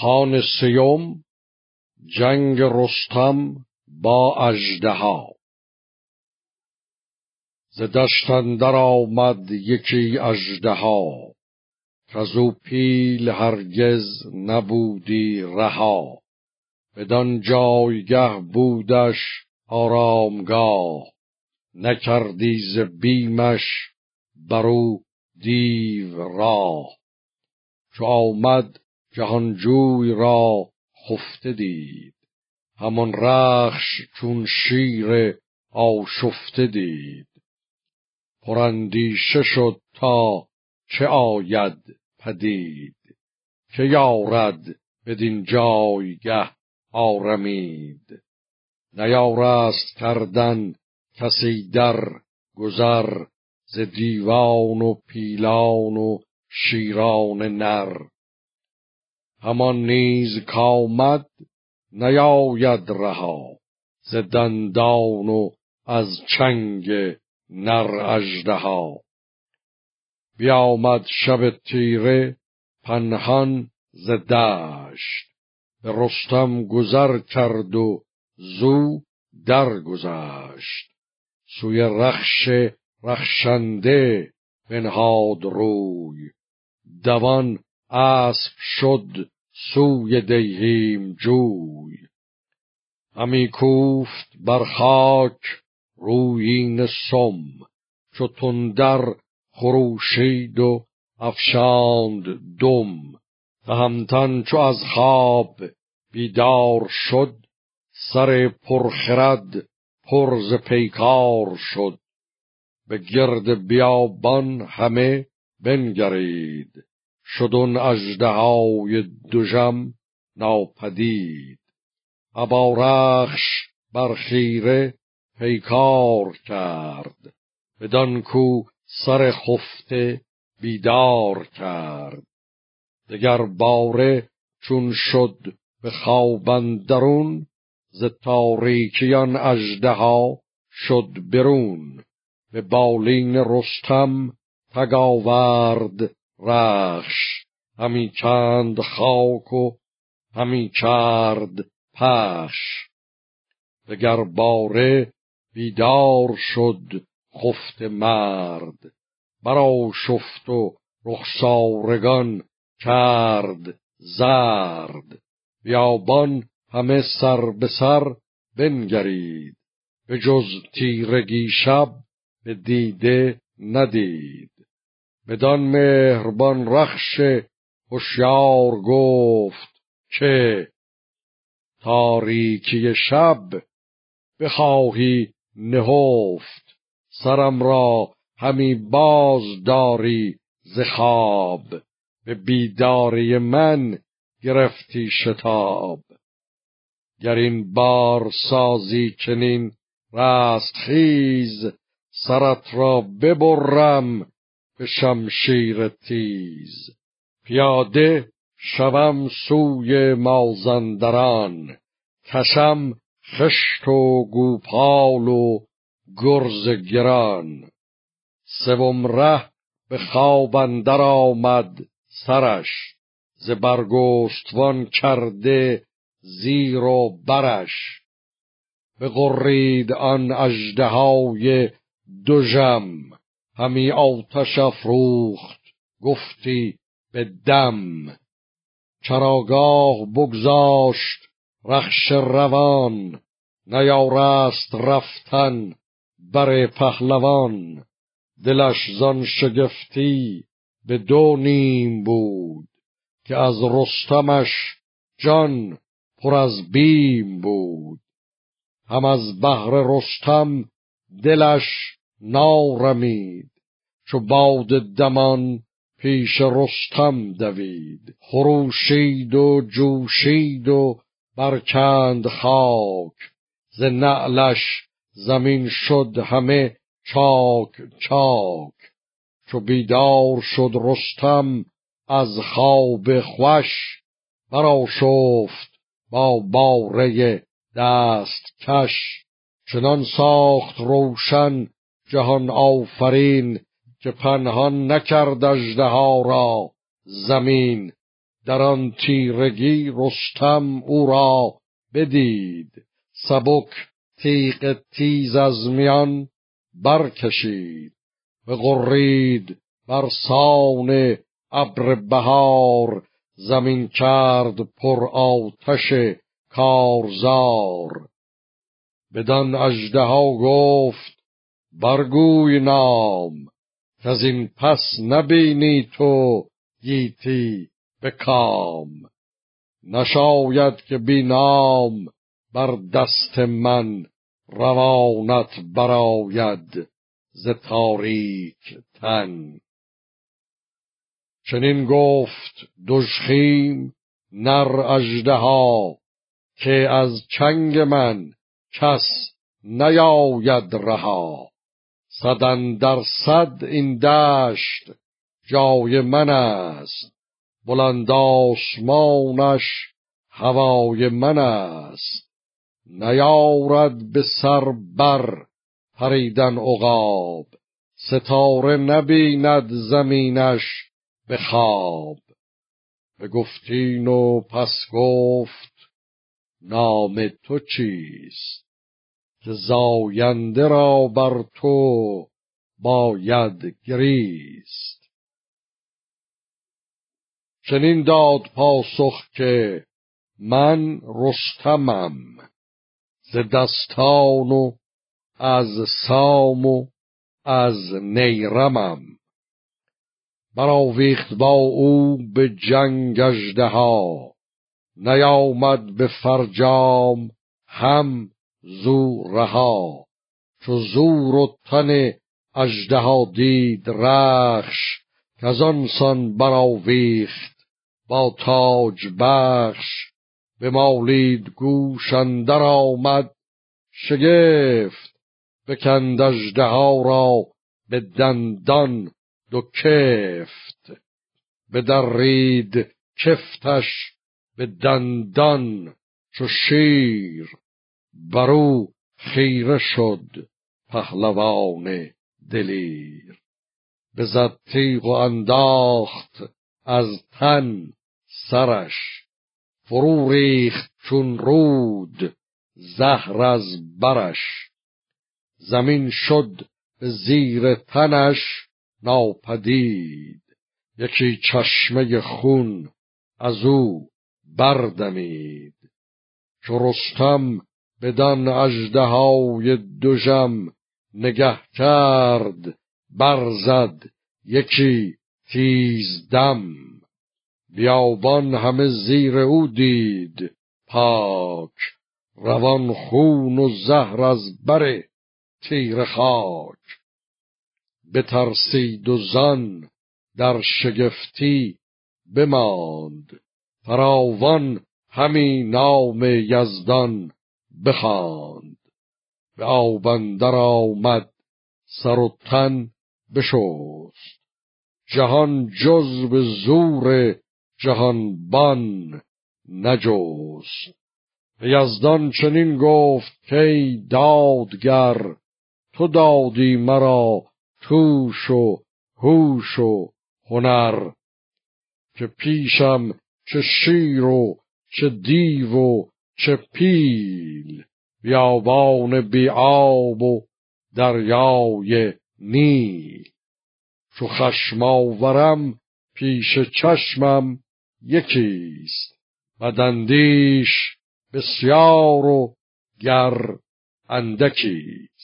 خان سیوم جنگ رستم با اژدها. ز دشت آمد یکی اژدها کز او پیل هرگز نبودی رها. بدان جایگه بودش آرامگاه نکردی ز بیمش برو دیو راه. چو آمد جهانجوی را خفته دید. همان رخش چون شیر آشفته دید. پراندیشه شد تا چه آید پدید. که یارد بدین جایگه آرمید. نیارست کردن کسی در گذر ز دیوان و پیلان و شیران نر. همان نیز کامد نیاید رها. ز دندان و از چنگ نر اژدها. بیامد شب تیره پنهان ز دشت. به رستم گذر کرد و زو درگذشت سوی رخش رخشنده بنهاد روی. دوان اسب شد سوی دیهیم جوی. همی کوفت بر خاک رویین سم چو تندر خروشید و افشاند دم. تهمتن چو از خواب بیدار شد سر پرخرد پرز پیکار شد. به گرد بیابان همه بنگرید. شدون اژدهای دژم ناپدید. ابا رخش بر خیره پیکار کرد. بدان کو سر خفته بیدار کرد. دگر باره چون شد به خوابندرون ز تاریکیان اژدها شد برون. به بالین رستم تگاورد رخش همی چند خاک و همی کرد پش. دگر باره بیدار شد خفت مرد. برا شفت و رخسارگان کرد زرد. بیابان همه سر به سر بنگرید. به جز تیرگی شب به دیده ندید. بدان مهربان رخش هوشیار گفت که تاریکی شب بخواهی نهفت سرم را همی باز داری ز به بیداری من گرفتی شتاب. گر این بار سازی چنین رستخیز سرت را ببرم به شمشیر تیز. پیاده شوم سوی مازندران کشم خشت و گوپال و گرز گران. سوم ره به خواب اندر آمد سرش ز برگستوان کرده زیر و برش. بغرید آن اژدهای دژم همی آتش افروخت گفتی به دم. چراگاه بگذاشت رخش روان نیارست رفتن بر پهلوان. دلش زان شگفتی به دو نیم بود که از رستمش جان پر از بیم بود. هم از بهر رستم دلش نارمید. چو باد دمان پیش رستم دوید. خروشید و جوشید و برکند خاک. ز نعلش زمین شد همه چاک چاک. چو بیدار شد رستم از خواب خوش برا شفت با باره دست کش. چنان ساخت روشن جهان آفرین که پنهان نکرد اژدها را زمین. در آن تیرگی رستم او را بدید. سبک تیغ تیز از میان برکشید. و غرید بر سان ابر بهار. زمین کرد پر آتش کارزار. بدان اژدها گفت برگوی نام که از این پس نبینی تو گیتی به کام. نشاید که بی نام بر دست من روانت براید ز تاریک تن. چنین گفت دژخیم نر اژدها که از چنگ من کس نیاید رها. صدن در صد این دشت جای من است. بلند آسمانش هوای من است. نیارد به سر بر پریدن عقاب. ستاره نبیند زمینش به خواب. به گفتین و پس گفت نام تو چیست؟ که زاینده را بر تو باید گریست. چنین داد پاسخ که من رستمم ز دستان و از سام و از نیرمم. برآویخت با او به جنگ ها نیامد به فرجام هم زو رها. چو زور و تن ها دید رخش که از آن با تاج بخش. به مالید گوش اندر آمد شگفت بکند ها را به دندان دو کفت. بدرید کفتش به دندان چو شیر. برو خیره شد پهلوان دلیر. بزد تیغ و انداخت از تن سرش فرو ریخت چون رود زهر از برش. زمین شد زیر تنش ناپدید یکی چشمه خون از او بردمید. چو رستم بدان اژدهای دژم نگه کرد برزد یکی تیز دم. بیابان همه زیر او دید پاک روان خون و زهر از بر تیر خاک. بترسید و زن در شگفتی بماند. فراوان همی نام یزدان. بخواند. به آبندر آمد سر و تن بشست. جهان جز به زور جهانبان نجست. به یزدان چنین گفت که دادگر تو دادی مرا توش و هوش و هنر که پیشم چه شیر و چه دیو و چه پیل بیابان بی آب و دریای نیل. چو خشم آورم پیش چشمم یکیست. بدندیش بسیار و گر اندکیست.